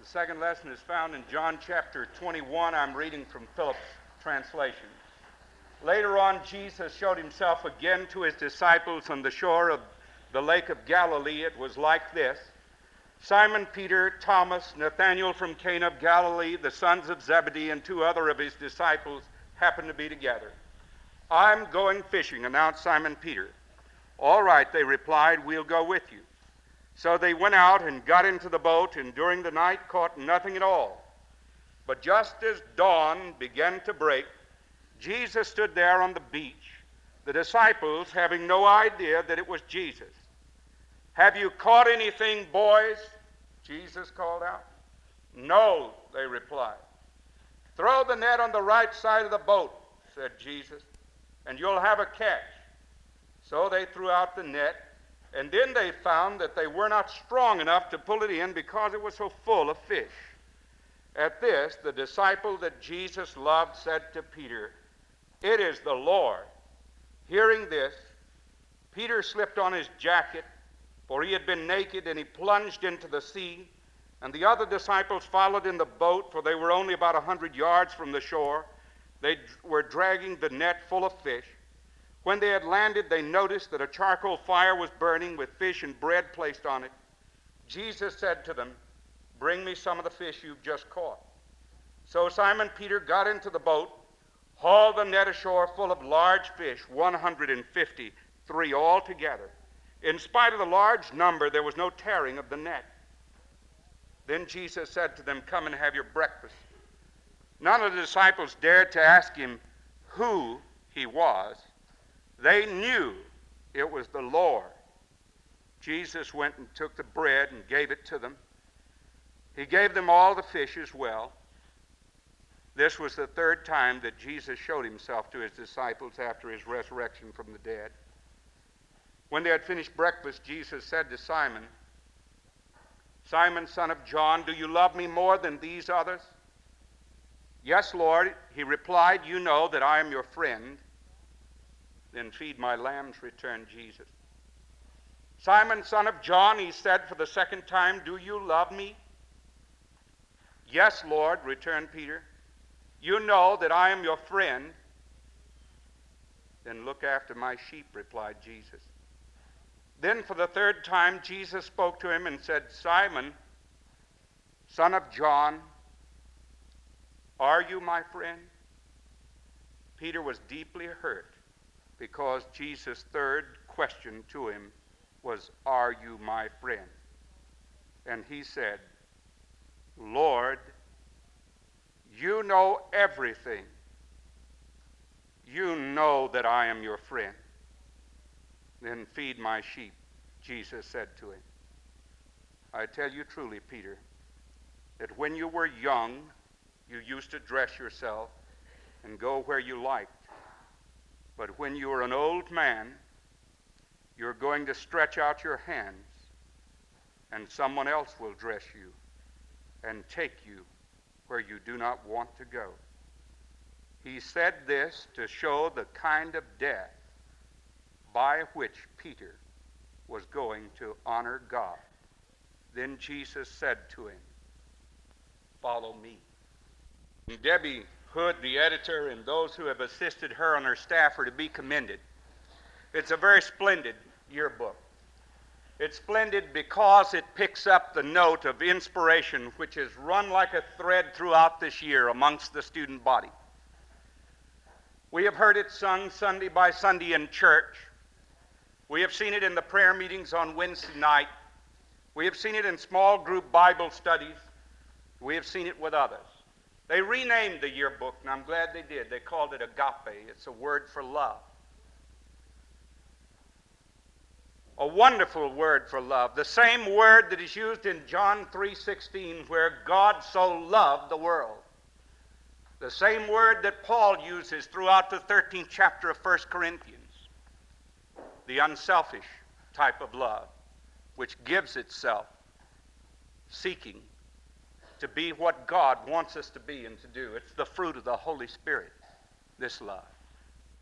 The second lesson is found in John chapter 21. I'm reading from Phillips' translation. Later on, Jesus showed himself again to his disciples on the shore of the lake of Galilee. It was like this Simon Peter, Thomas, Nathanael from Cana of Galilee, the sons of Zebedee, and two other of his disciples happened to be together. I'm going fishing, announced Simon Peter. All right, they replied, we'll go with you. So they went out and got into the boat, and during the night caught nothing at all. But just as dawn began to break, Jesus stood there on the beach, the disciples having no idea that it was Jesus. Have you caught anything, boys? Jesus called out. No, they replied. Throw the net on the right side of the boat, said Jesus, and you'll have a catch. So they threw out the net and then they found that they were not strong enough to pull it in because it was so full of fish. At this, the disciple that Jesus loved said to Peter, It is the Lord. Hearing this, Peter slipped on his jacket, for he had been naked, and he plunged into the sea. And the other disciples followed in the boat, for they were only about a hundred yards from the shore. They were dragging the net full of fish. When they had landed, they noticed that a charcoal fire was burning with fish and bread placed on it. Jesus said to them, Bring me some of the fish you've just caught. So Simon Peter got into the boat, hauled the net ashore full of large fish, 153 altogether. In spite of the large number, there was no tearing of the net. Then Jesus said to them, Come and have your breakfast. None of the disciples dared to ask him who he was they knew it was the Lord. Jesus went and took the bread and gave it to them. He gave them all the fish as well. This was the third time that Jesus showed himself to his disciples after his resurrection from the dead. When they had finished breakfast, Jesus said to Simon, Simon, son of John, do you love me more than these others? Yes, Lord, he replied, You know that I am your friend. Then feed my lambs, returned Jesus. Simon, son of John, he said for the second time, Do you love me? Yes, Lord, returned Peter. You know that I am your friend. Then look after my sheep, replied Jesus. Then for the third time, Jesus spoke to him and said, Simon, son of John, are you my friend? Peter was deeply hurt because Jesus' third question to him was, Are you my friend? And he said, Lord, you know everything. You know that I am your friend. Then feed my sheep, Jesus said to him. I tell you truly, Peter, that when you were young, you used to dress yourself and go where you liked. But when you are an old man, you're going to stretch out your hands, and someone else will dress you and take you where you do not want to go. He said this to show the kind of death by which Peter was going to honor God. Then Jesus said to him, Follow me. Debbie Hood, the editor, and those who have assisted her on her staff are to be commended. It's a very splendid yearbook. It's splendid because it picks up the note of inspiration which has run like a thread throughout this year amongst the student body. We have heard it sung Sunday by Sunday in church. We have seen it in the prayer meetings on Wednesday night. We have seen it in small group Bible studies. We have seen it with others. They renamed the yearbook, and I'm glad they did. They called it agape. It's a word for love. A wonderful word for love. The same word that is used in John 3:16 where God so loved the world. The same word that Paul uses throughout the 13th chapter of 1 Corinthians. The unselfish type of love which gives itself seeking to be what God wants us to be and to do. It's the fruit of the Holy Spirit, this love,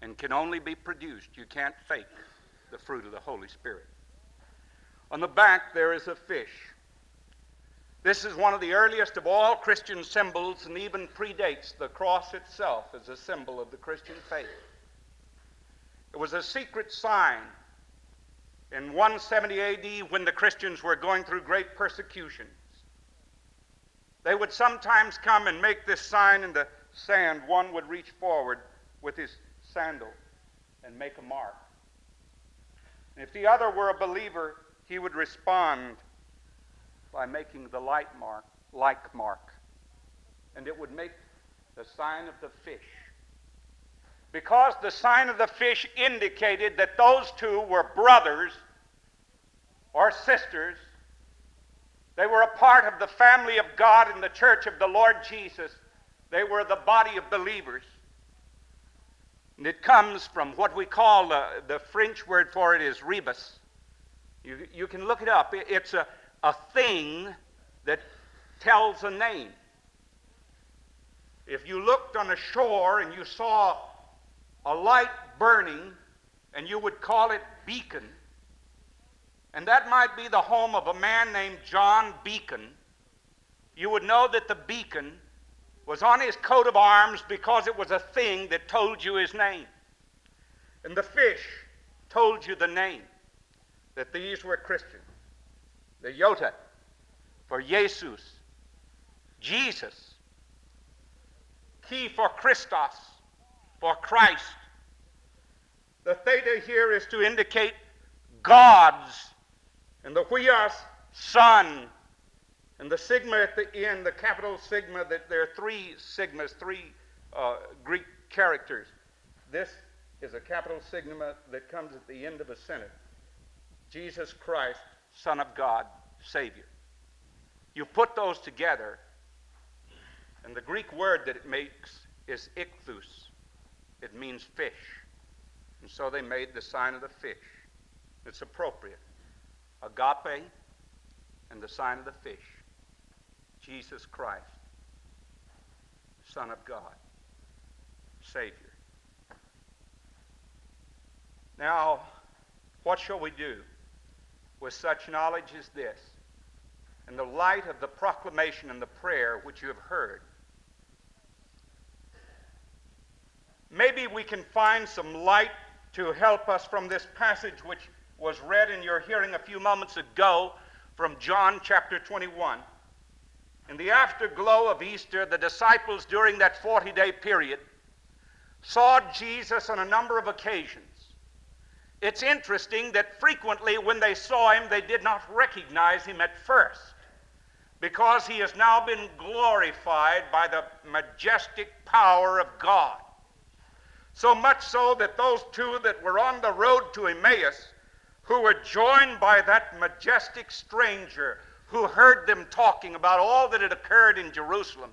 and can only be produced. You can't fake the fruit of the Holy Spirit. On the back, there is a fish. This is one of the earliest of all Christian symbols and even predates the cross itself as a symbol of the Christian faith. It was a secret sign in 170 AD when the Christians were going through great persecutions. They would sometimes come and make this sign in the sand. One would reach forward with his sandal and make a mark. And if the other were a believer, he would respond by making the light mark, like mark. And it would make the sign of the fish. Because the sign of the fish indicated that those two were brothers or sisters. They were a part of the family of God in the church of the Lord Jesus. They were the body of believers. And it comes from what we call the, the French word for it is rebus. You, you can look it up. It's a, a thing that tells a name. If you looked on a shore and you saw a light burning, and you would call it beacon, and that might be the home of a man named John Beacon, you would know that the beacon was on his coat of arms because it was a thing that told you his name. And the fish told you the name, that these were Christians. The Iota for Jesus, Jesus. Key for Christos, for Christ. The theta here is to indicate God's, and the huios, Son, and the sigma at the end, the capital sigma, that there are three sigmas, three uh, Greek characters. This is a capital sigma that comes at the end of a sentence. Jesus Christ, Son of God, Savior. You put those together, and the Greek word that it makes is ichthus. It means fish. And so they made the sign of the fish. It's appropriate. Agape and the sign of the fish. Jesus Christ, Son of God, Savior. Now, what shall we do with such knowledge as this, in the light of the proclamation and the prayer which you have heard? Maybe we can find some light to help us from this passage which was read in your hearing a few moments ago from John chapter 21. In the afterglow of Easter, the disciples during that 40 day period saw Jesus on a number of occasions. It's interesting that frequently when they saw him, they did not recognize him at first because he has now been glorified by the majestic power of God. So much so that those two that were on the road to Emmaus, who were joined by that majestic stranger who heard them talking about all that had occurred in Jerusalem.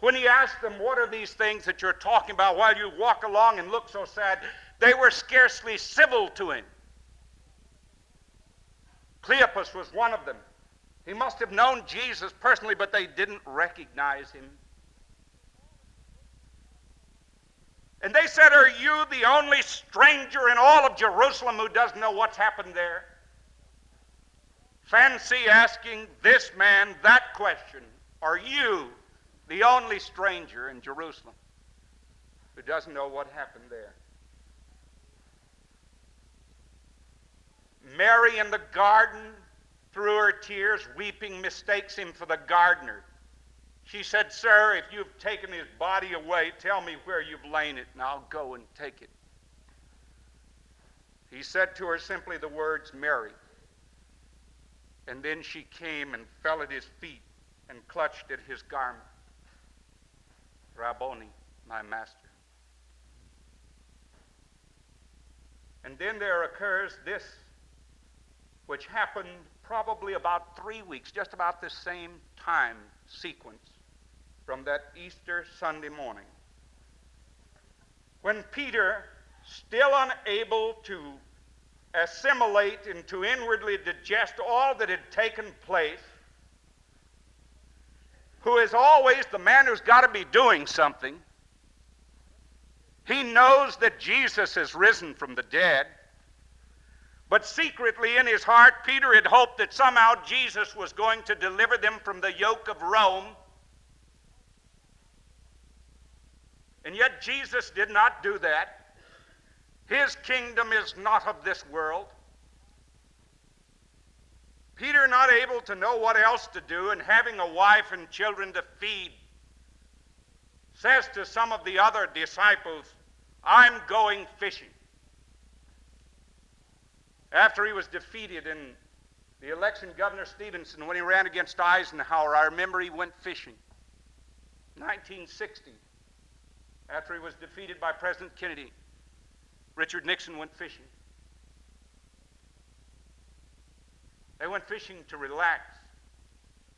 When he asked them, What are these things that you're talking about while you walk along and look so sad? They were scarcely civil to him. Cleopas was one of them. He must have known Jesus personally, but they didn't recognize him. And they said, Are you the only stranger in all of Jerusalem who doesn't know what's happened there? Fancy asking this man that question Are you the only stranger in Jerusalem who doesn't know what happened there? Mary in the garden, through her tears, weeping, mistakes him for the gardener. She said, Sir, if you've taken his body away, tell me where you've laid it, and I'll go and take it. He said to her simply the words, Mary. And then she came and fell at his feet and clutched at his garment. Rabboni, my master. And then there occurs this, which happened probably about three weeks, just about the same time sequence from that Easter Sunday morning. When Peter, still unable to assimilate and to inwardly digest all that had taken place, who is always the man who's got to be doing something. He knows that Jesus has risen from the dead. But secretly in his heart, Peter had hoped that somehow Jesus was going to deliver them from the yoke of Rome. And yet Jesus did not do that. His kingdom is not of this world. Peter, not able to know what else to do and having a wife and children to feed, says to some of the other disciples, I'm going fishing. After he was defeated in the election, Governor Stevenson, when he ran against Eisenhower, I remember he went fishing. 1960, after he was defeated by President Kennedy, Richard Nixon went fishing. They went fishing to relax.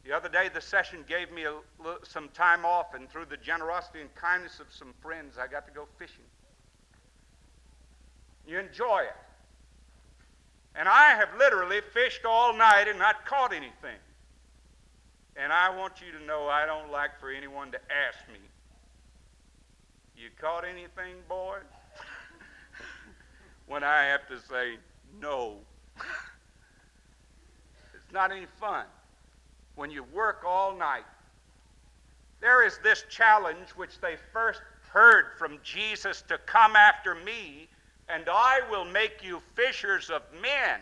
The other day, the session gave me a, some time off, and through the generosity and kindness of some friends, I got to go fishing. You enjoy it. And I have literally fished all night and not caught anything. And I want you to know I don't like for anyone to ask me, You caught anything, boy? when I have to say, No. it's not any fun when you work all night. There is this challenge which they first heard from Jesus to come after me and I will make you fishers of men.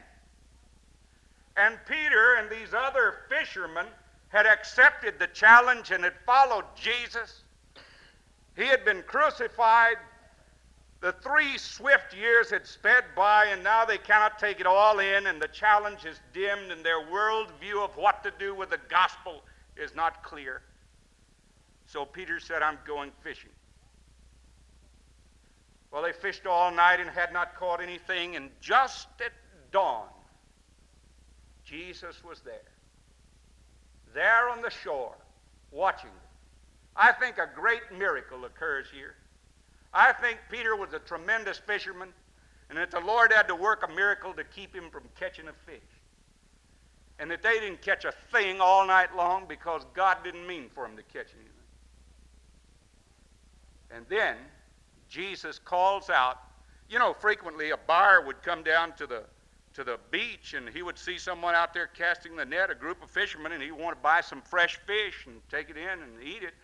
And Peter and these other fishermen had accepted the challenge and had followed Jesus. He had been crucified. The three swift years had sped by, and now they cannot take it all in, and the challenge is dimmed, and their worldview of what to do with the gospel is not clear. So Peter said, I'm going fishing. Well, they fished all night and had not caught anything, and just at dawn, Jesus was there. There on the shore, watching them. I think a great miracle occurs here. I think Peter was a tremendous fisherman, and that the Lord had to work a miracle to keep him from catching a fish. And that they didn't catch a thing all night long because God didn't mean for them to catch anything. And then Jesus calls out. You know, frequently a buyer would come down to the to the beach and he would see someone out there casting the net, a group of fishermen, and he would want to buy some fresh fish and take it in and eat it.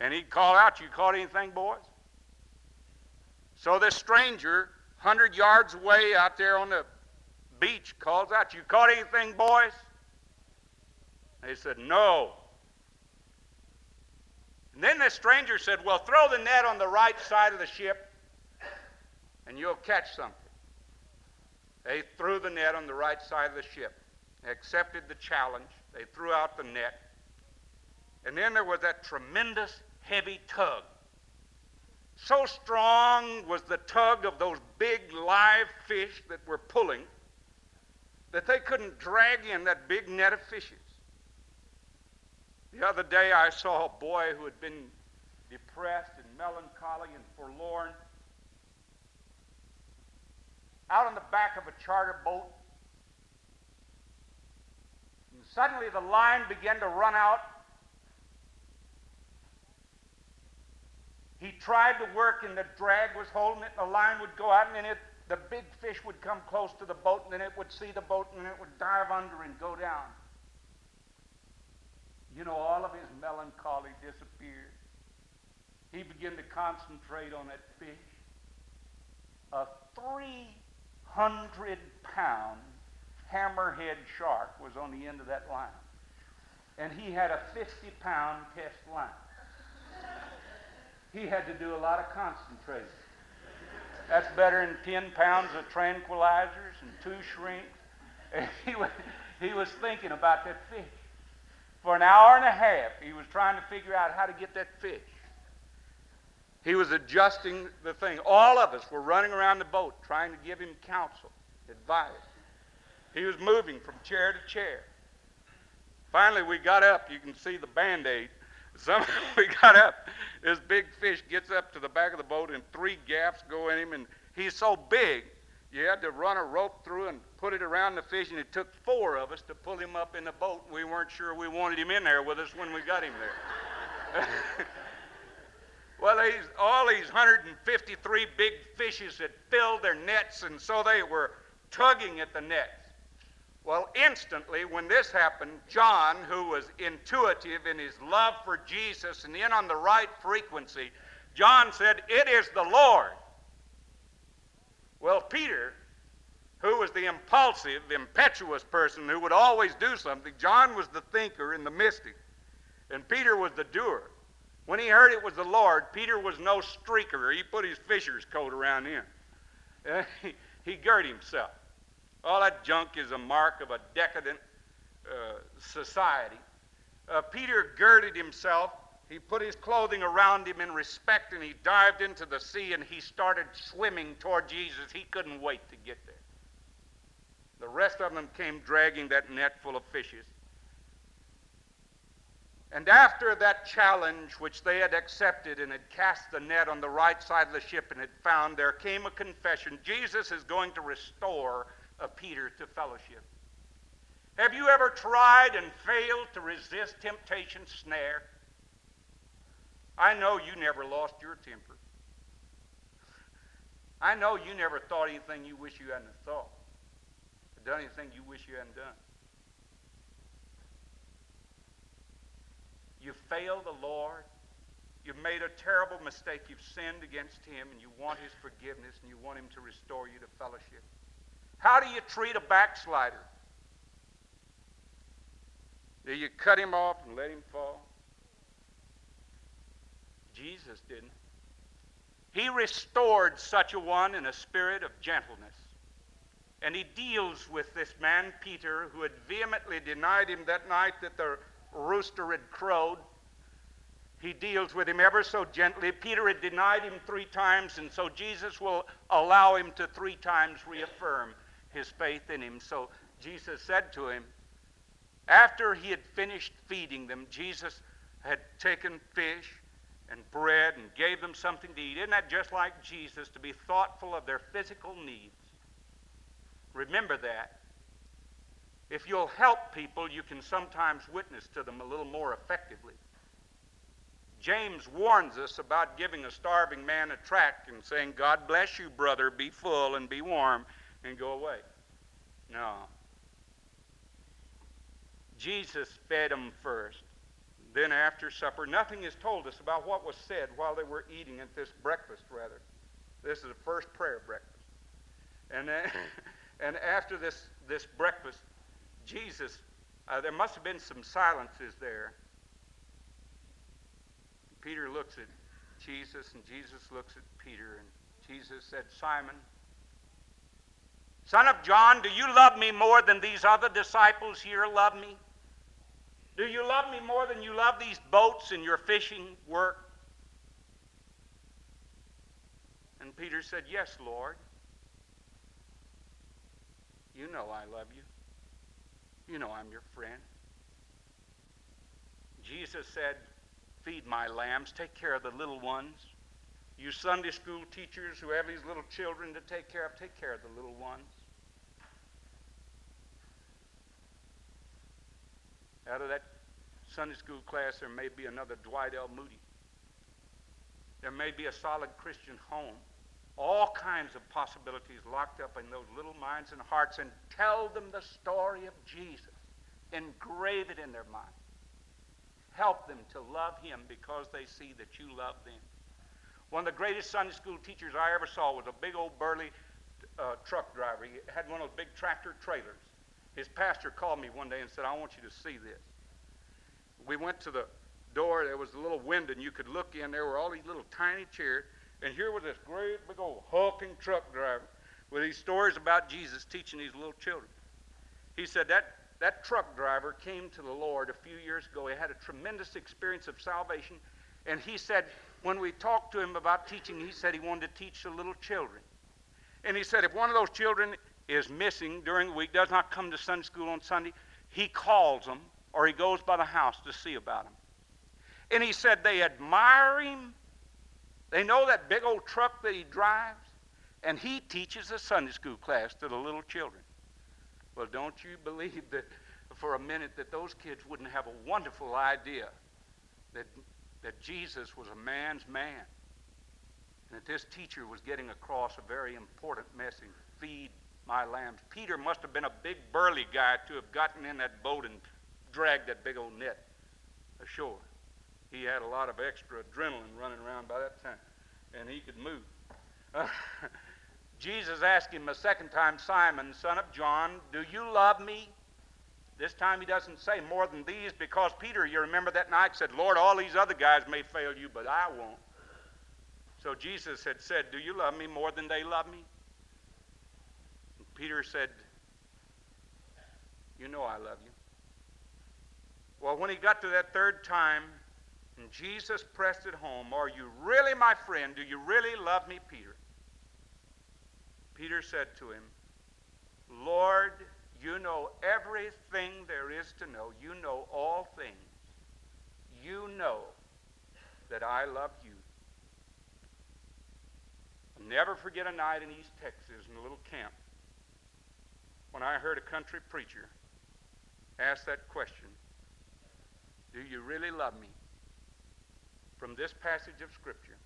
And he'd call out, You caught anything, boys? So this stranger, 100 yards away out there on the beach, calls out, You caught anything, boys? They said, No. And then the stranger said, Well, throw the net on the right side of the ship and you'll catch something. They threw the net on the right side of the ship. They accepted the challenge. They threw out the net. And then there was that tremendous heavy tug. So strong was the tug of those big live fish that were pulling that they couldn't drag in that big net of fishes. The other day I saw a boy who had been depressed and melancholy and forlorn out on the back of a charter boat. And suddenly the line began to run out. He tried to work and the drag was holding it, and the line would go out, and then it, the big fish would come close to the boat, and then it would see the boat, and it would dive under and go down. You know, all of his melancholy disappeared. He began to concentrate on that fish. A 300 pound hammerhead shark was on the end of that line. And he had a 50 pound test line. He had to do a lot of concentrating. That's better than 10 pounds of tranquilizers and two shrinks. And he was, he was thinking about that fish. For an hour and a half, he was trying to figure out how to get that fish. He was adjusting the thing. All of us were running around the boat trying to give him counsel, advice. He was moving from chair to chair. Finally, we got up. You can see the band aid. Some, we got up. This big fish gets up to the back of the boat, and three gaffs go in him, and he's so big, you had to run a rope through and put it around the fish, and it took four of us to pull him up in the boat. We weren't sure we wanted him in there with us when we got him there. well, these, all these 153 big fishes had filled their nets, and so they were tugging at the nets. Well, instantly, when this happened, John, who was intuitive in his love for Jesus and in on the right frequency, John said, It is the Lord. Well, Peter, who was the impulsive, impetuous person who would always do something, John was the thinker and the mystic, and Peter was the doer. When he heard it was the Lord, Peter was no streaker. He put his fisher's coat around him. he, girt himself. All that junk is a mark of a decadent uh, society. Uh, Peter girded himself. He put his clothing around him in respect and he dived into the sea and he started swimming toward Jesus. He couldn't wait to get there. The rest of them came dragging that net full of fishes. And after that challenge, which they had accepted and had cast the net on the right side of the ship and had found, there came a confession Jesus is going to restore of Peter to fellowship. Have you ever tried and failed to resist temptation's snare? I know you never lost your temper. I know you never thought anything you wish you hadn't thought, or done anything you wish you hadn't done. You failed the Lord. You've made a terrible mistake. You've sinned against Him, and you want His forgiveness, and you want Him to restore you to fellowship. How do you treat a backslider? Do you cut him off and let him fall? Jesus didn't. He restored such a one in a spirit of gentleness. And he deals with this man, Peter, who had vehemently denied him that night that the rooster had crowed. He deals with him ever so gently. Peter had denied him three times, and so Jesus will allow him to three times reaffirm his faith in him. So Jesus said to him, after he had finished feeding them, Jesus had taken fish and bread and gave them something to eat. Isn't that just like Jesus to be thoughtful of their physical needs? Remember that. If you'll help people, you can sometimes witness to them a little more effectively. James warns us about giving a starving man a tract and saying, God bless you, brother, be full and be warm and go away. No. Jesus fed them first. Then after supper, nothing is told us about what was said while they were eating at this breakfast, rather. This is the first prayer breakfast. And, then, and after this, this breakfast, Jesus, uh, there must have been some silences there. Peter looks at Jesus, and Jesus looks at Peter, and Jesus said, Simon, Son of John, do you love me more than these other disciples here love me? Do you love me more than you love these boats and your fishing work? And Peter said, Yes, Lord. You know I love you. You know I'm your friend. Jesus said, Feed my lambs, take care of the little ones. You Sunday school teachers who have these little children to take care of, take care of the little ones. Out of that Sunday school class, there may be another Dwight L. Moody. There may be a solid Christian home. All kinds of possibilities locked up in those little minds and hearts, and tell them the story of Jesus. Engrave it in their mind. Help them to love Him because they see that you love them. One of the greatest Sunday school teachers I ever saw was a big old burly uh, truck driver. He had one of those big tractor trailers. His pastor called me one day and said, I want you to see this. We went to the door, there was a little window, and you could look in. There were all these little tiny chairs, and here was this great big old hulking truck driver with these stories about Jesus teaching these little children. He said that that truck driver came to the Lord a few years ago. He had a tremendous experience of salvation, and he said when we talked to him about teaching, he said he wanted to teach the little children. And he said if one of those children is missing during the week, does not come to Sunday school on Sunday, he calls them or he goes by the house to see about them. And he said they admire him. They know that big old truck that he drives. And he teaches a Sunday school class to the little children. Well, don't you believe that for a minute that those kids wouldn't have a wonderful idea that, that Jesus was a man's man and that this teacher was getting across a very important message feed my lambs. Peter must have been a big burly guy to have gotten in that boat and dragged that big old net ashore. He had a lot of extra adrenaline running around by that time, and he could move. Jesus asked him a second time, Simon, son of John, do you love me? This time he doesn't say more than these because Peter, you remember that night, said, Lord, all these other guys may fail you, but I won't. So Jesus had said, Do you love me more than they love me? And Peter said, You know I love you. Well, when he got to that third time, and Jesus pressed it home, Are you really my friend? Do you really love me, Peter? Peter said to him, Lord, you know everything there is to know. You know all things. You know that I love you. I'll never forget a night in East Texas in a little camp when I heard a country preacher ask that question Do you really love me? From this passage of Scripture.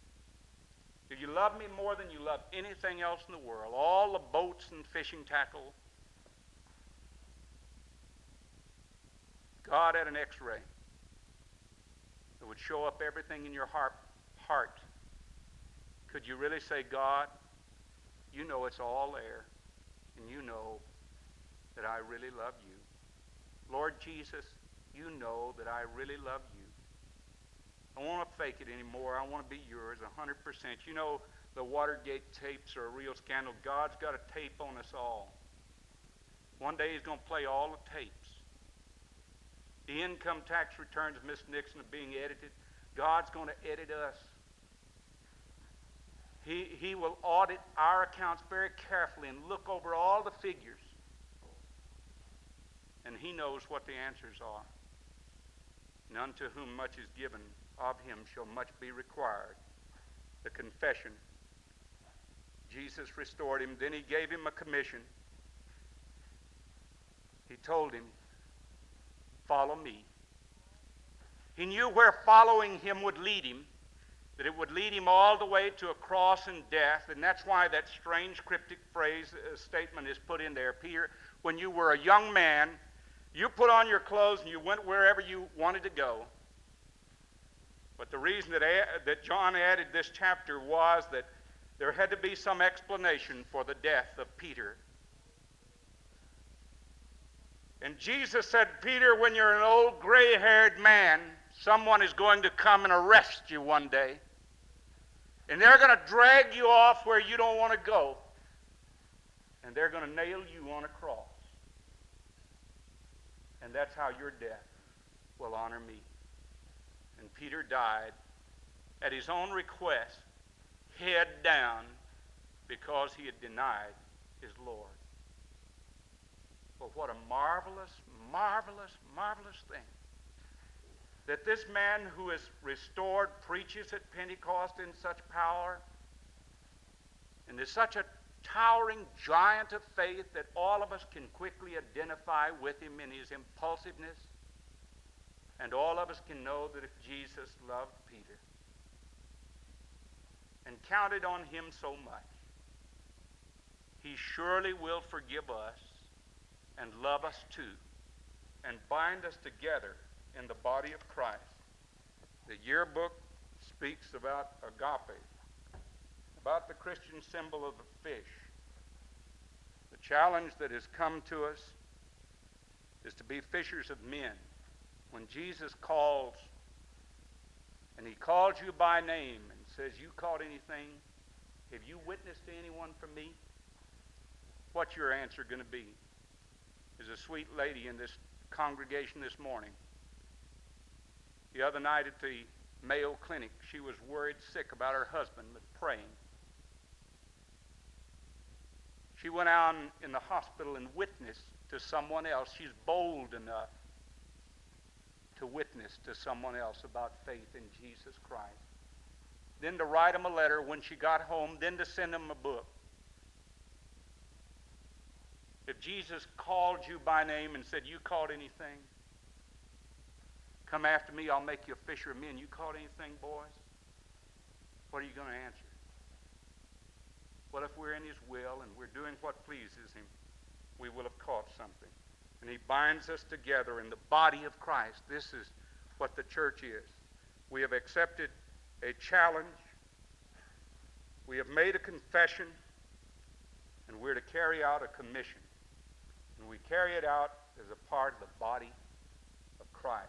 Do you love me more than you love anything else in the world? All the boats and fishing tackle? God had an x ray that would show up everything in your heart, heart. Could you really say, God, you know it's all there, and you know that I really love you? Lord Jesus, you know that I really love you. I don't want to fake it anymore. I want to be yours 100%. You know, the Watergate tapes are a real scandal. God's got a tape on us all. One day He's going to play all the tapes. The income tax returns of Miss Nixon are being edited. God's going to edit us. He, he will audit our accounts very carefully and look over all the figures. And He knows what the answers are. None to whom much is given, of him shall much be required. The confession. Jesus restored him. Then he gave him a commission. He told him, Follow me. He knew where following him would lead him, that it would lead him all the way to a cross and death, and that's why that strange cryptic phrase uh, statement is put in there. Peter, when you were a young man, you put on your clothes and you went wherever you wanted to go. But the reason that, that John added this chapter was that there had to be some explanation for the death of Peter. And Jesus said, Peter, when you're an old gray haired man, someone is going to come and arrest you one day. And they're going to drag you off where you don't want to go. And they're going to nail you on a cross. And that's how your death will honor me. And Peter died at his own request, head down, because he had denied his Lord. But what a marvelous, marvelous, marvelous thing that this man who is restored preaches at Pentecost in such power and is such a towering giant of faith that all of us can quickly identify with him in his impulsiveness. And all of us can know that if Jesus loved Peter and counted on him so much, he surely will forgive us and love us too and bind us together in the body of Christ. The yearbook speaks about agape, about the Christian symbol of the fish. The challenge that has come to us is to be fishers of men. When Jesus calls, and he calls you by name and says, You caught anything? Have you witnessed to anyone from me? What's your answer going to be? A sweet lady in this congregation this morning. The other night at the Mayo Clinic, she was worried sick about her husband, but praying. She went out in the hospital and witnessed to someone else. She's bold enough to witness to someone else about faith in Jesus Christ. Then to write them a letter when she got home, then to send them a book. If Jesus called you by name and said, You caught anything? Come after me, I'll make you a fisher of men. You caught anything, boys? What are you going to answer? Well, if we're in His will and we're doing what pleases Him, we will have caught something. And He binds us together in the body of Christ. This is what the church is. We have accepted a challenge, we have made a confession, and we're to carry out a commission. And we carry it out as a part of the body of Christ.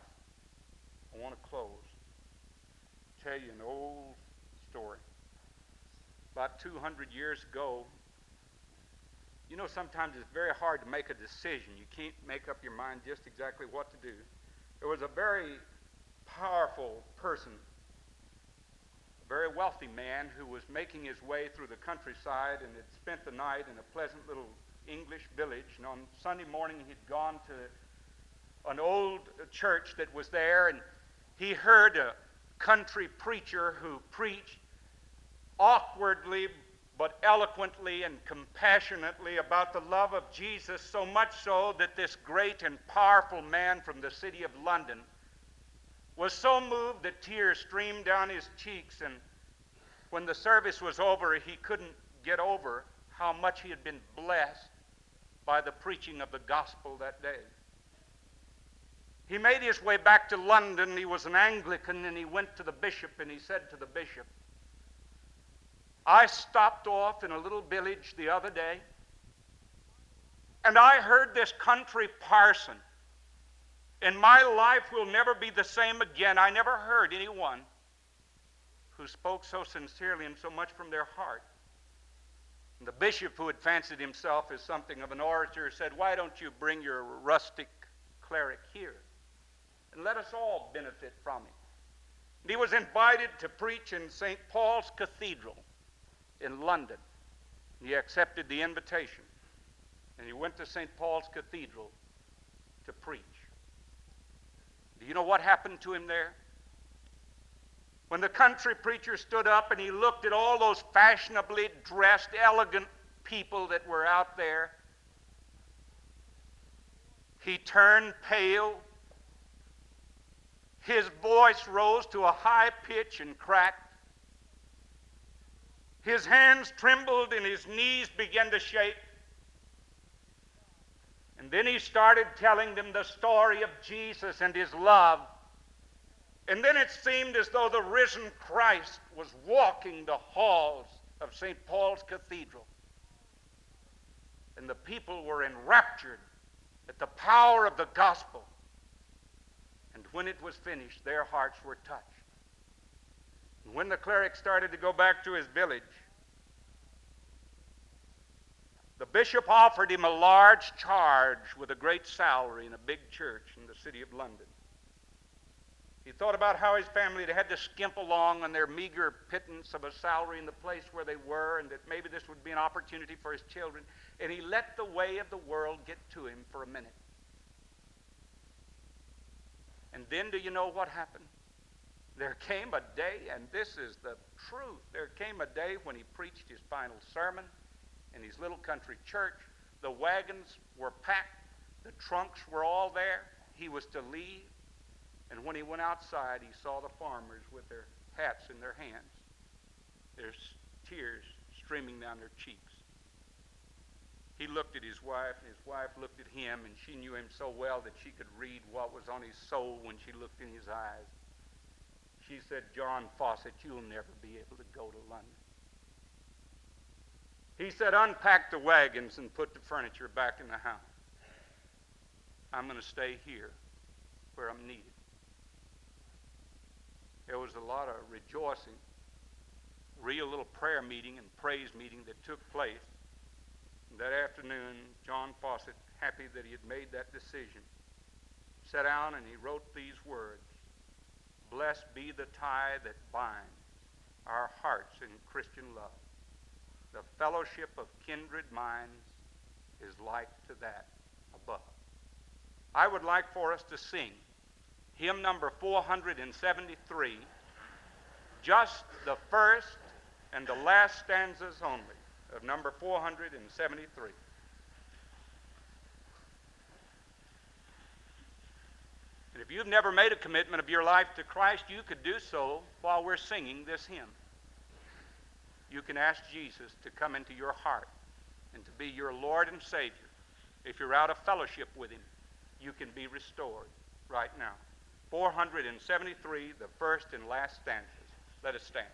I want to close. Tell you an old story. About 200 years ago, you know, sometimes it's very hard to make a decision. You can't make up your mind just exactly what to do. There was a very powerful person, a very wealthy man who was making his way through the countryside and had spent the night in a pleasant little English village. And on Sunday morning, he'd gone to an old church that was there, and he heard a country preacher who preached awkwardly but eloquently and compassionately about the love of Jesus, so much so that this great and powerful man from the city of London was so moved that tears streamed down his cheeks. And when the service was over, he couldn't get over how much he had been blessed by the preaching of the gospel that day. He made his way back to London. He was an Anglican, and he went to the bishop and he said to the bishop, I stopped off in a little village the other day, and I heard this country parson. And my life will never be the same again. I never heard anyone who spoke so sincerely and so much from their heart. And the bishop, who had fancied himself as something of an orator, said, Why don't you bring your rustic cleric here? And let us all benefit from him. And he was invited to preach in St. Paul's Cathedral in London. He accepted the invitation and he went to St. Paul's Cathedral to preach. Do you know what happened to him there? When the country preacher stood up and he looked at all those fashionably dressed, elegant people that were out there, he turned pale. His voice rose to a high pitch and cracked. His hands trembled and his knees began to shake. And then he started telling them the story of Jesus and his love. And then it seemed as though the risen Christ was walking the halls of St. Paul's Cathedral. And the people were enraptured at the power of the gospel. And when it was finished, their hearts were touched. And when the cleric started to go back to his village, the bishop offered him a large charge with a great salary in a big church in the city of London. He thought about how his family had had to skimp along on their meager pittance of a salary in the place where they were, and that maybe this would be an opportunity for his children. And he let the way of the world get to him for a minute. And then, do you know what happened? There came a day, and this is the truth. There came a day when he preached his final sermon in his little country church. The wagons were packed, the trunks were all there. He was to leave. And when he went outside, he saw the farmers with their hats in their hands, their tears streaming down their cheeks. He looked at his wife, and his wife looked at him, and she knew him so well that she could read what was on his soul when she looked in his eyes. She said, John Fawcett, you'll never be able to go to London. He said, Unpack the wagons and put the furniture back in the house. I'm going to stay here where I'm needed. There was a lot of rejoicing, real little prayer meeting and praise meeting that took place. And that afternoon, John Fawcett, happy that he had made that decision, sat down and he wrote these words Blessed be the tie that binds our hearts in Christian love the fellowship of kindred minds is like to that above. I would like for us to sing hymn number 473, just the first and the last stanzas only of number 473. And if you've never made a commitment of your life to Christ, you could do so while we're singing this hymn. you can ask Jesus to come into your heart and to be your Lord and Savior. If you're out of fellowship with Him, you can be restored right now. 473, the first and last stanzas. Let us stand.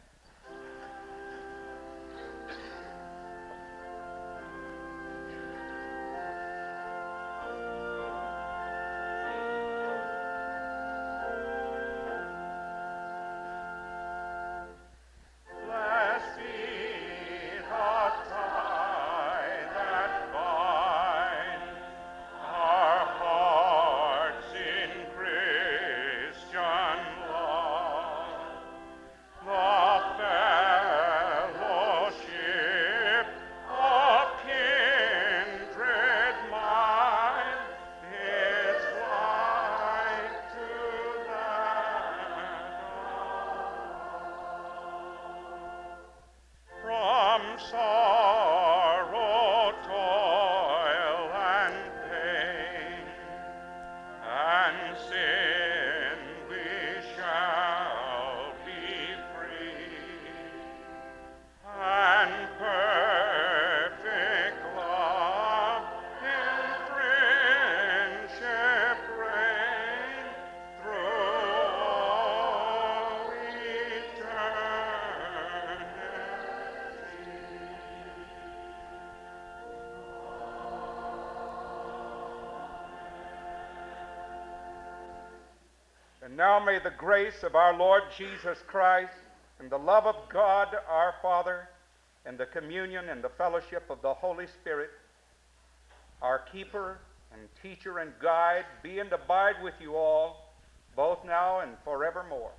Now may the grace of our Lord Jesus Christ and the love of God our Father and the communion and the fellowship of the Holy Spirit, our keeper and teacher and guide, be and abide with you all, both now and forevermore.